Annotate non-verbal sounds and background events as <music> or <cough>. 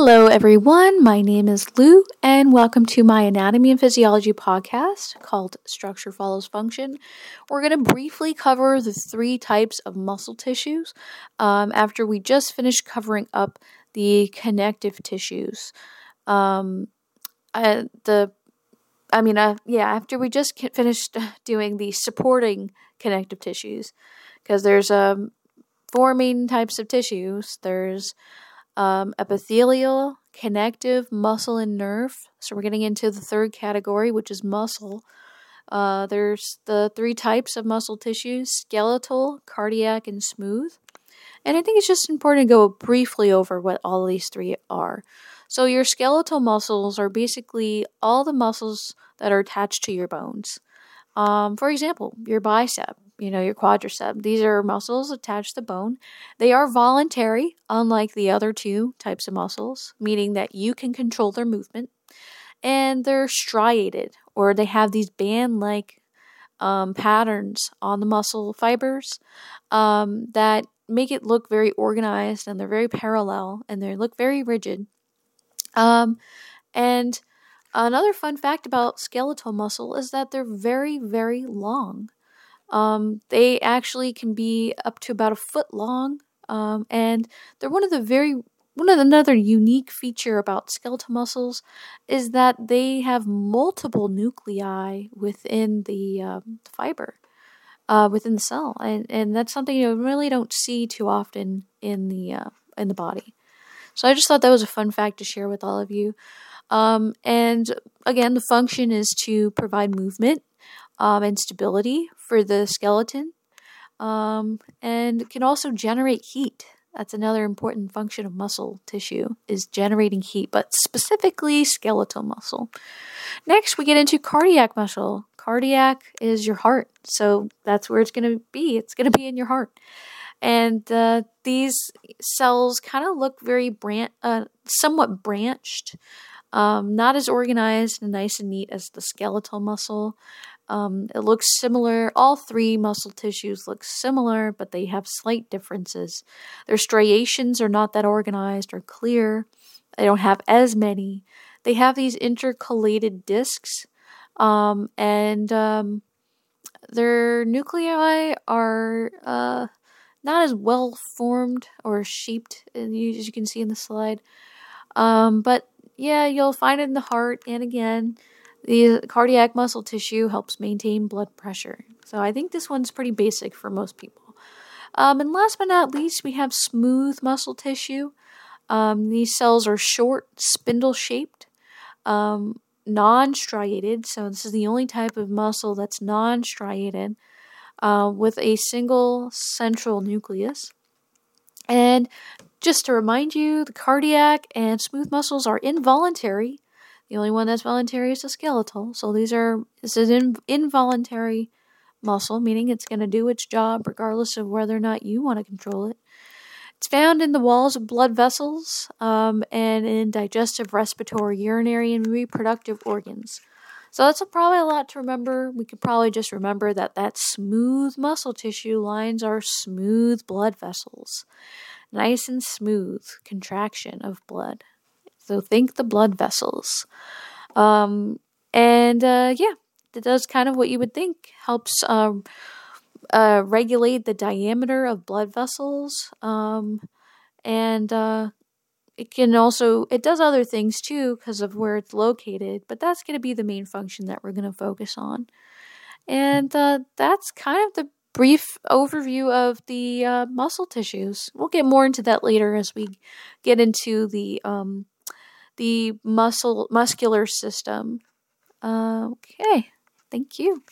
Hello, everyone. My name is Lou, and welcome to my anatomy and physiology podcast called Structure Follows Function. We're going to briefly cover the three types of muscle tissues um, after we just finished covering up the connective tissues. Um, I, the, I mean, uh, yeah, after we just finished <laughs> doing the supporting connective tissues, because there's um, four main types of tissues. There's um, epithelial, connective, muscle, and nerve. So we're getting into the third category, which is muscle. Uh, there's the three types of muscle tissues skeletal, cardiac, and smooth. And I think it's just important to go briefly over what all these three are. So, your skeletal muscles are basically all the muscles that are attached to your bones. Um, for example, your bicep, you know, your quadricep. These are muscles attached to bone. They are voluntary, unlike the other two types of muscles, meaning that you can control their movement. And they're striated, or they have these band like um, patterns on the muscle fibers um, that make it look very organized and they're very parallel and they look very rigid. Um, and another fun fact about skeletal muscle is that they're very, very long. Um, they actually can be up to about a foot long, um, and they're one of the very one of the, another unique feature about skeletal muscles is that they have multiple nuclei within the, um, fiber, uh, within the cell, and and that's something you really don't see too often in the uh, in the body. So I just thought that was a fun fact to share with all of you. Um, and again, the function is to provide movement um, and stability for the skeleton, um, and can also generate heat. That's another important function of muscle tissue is generating heat, but specifically skeletal muscle. Next, we get into cardiac muscle. Cardiac is your heart, so that's where it's going to be. It's going to be in your heart, and uh, these cells kind of look very bran- uh, somewhat branched. Um, not as organized and nice and neat as the skeletal muscle. Um, it looks similar. All three muscle tissues look similar, but they have slight differences. Their striations are not that organized or clear. They don't have as many. They have these intercalated discs, um, and um, their nuclei are uh, not as well formed or shaped as you can see in the slide. Um, but yeah, you'll find it in the heart, and again, the cardiac muscle tissue helps maintain blood pressure. So I think this one's pretty basic for most people. Um, and last but not least, we have smooth muscle tissue. Um, these cells are short, spindle shaped, um, non striated. So, this is the only type of muscle that's non striated uh, with a single central nucleus. And just to remind you, the cardiac and smooth muscles are involuntary the only one that's voluntary is the skeletal. So these are this is in, involuntary muscle, meaning it's going to do its job regardless of whether or not you want to control it. It's found in the walls of blood vessels um, and in digestive, respiratory, urinary, and reproductive organs. So that's a, probably a lot to remember. We could probably just remember that that smooth muscle tissue lines are smooth blood vessels. Nice and smooth contraction of blood. So think the blood vessels. Um, and uh, yeah, it does kind of what you would think helps um, uh, regulate the diameter of blood vessels. Um, and uh, it can also, it does other things too because of where it's located, but that's going to be the main function that we're going to focus on. And uh, that's kind of the brief overview of the uh, muscle tissues. We'll get more into that later as we get into the um, the muscle muscular system. Okay, thank you.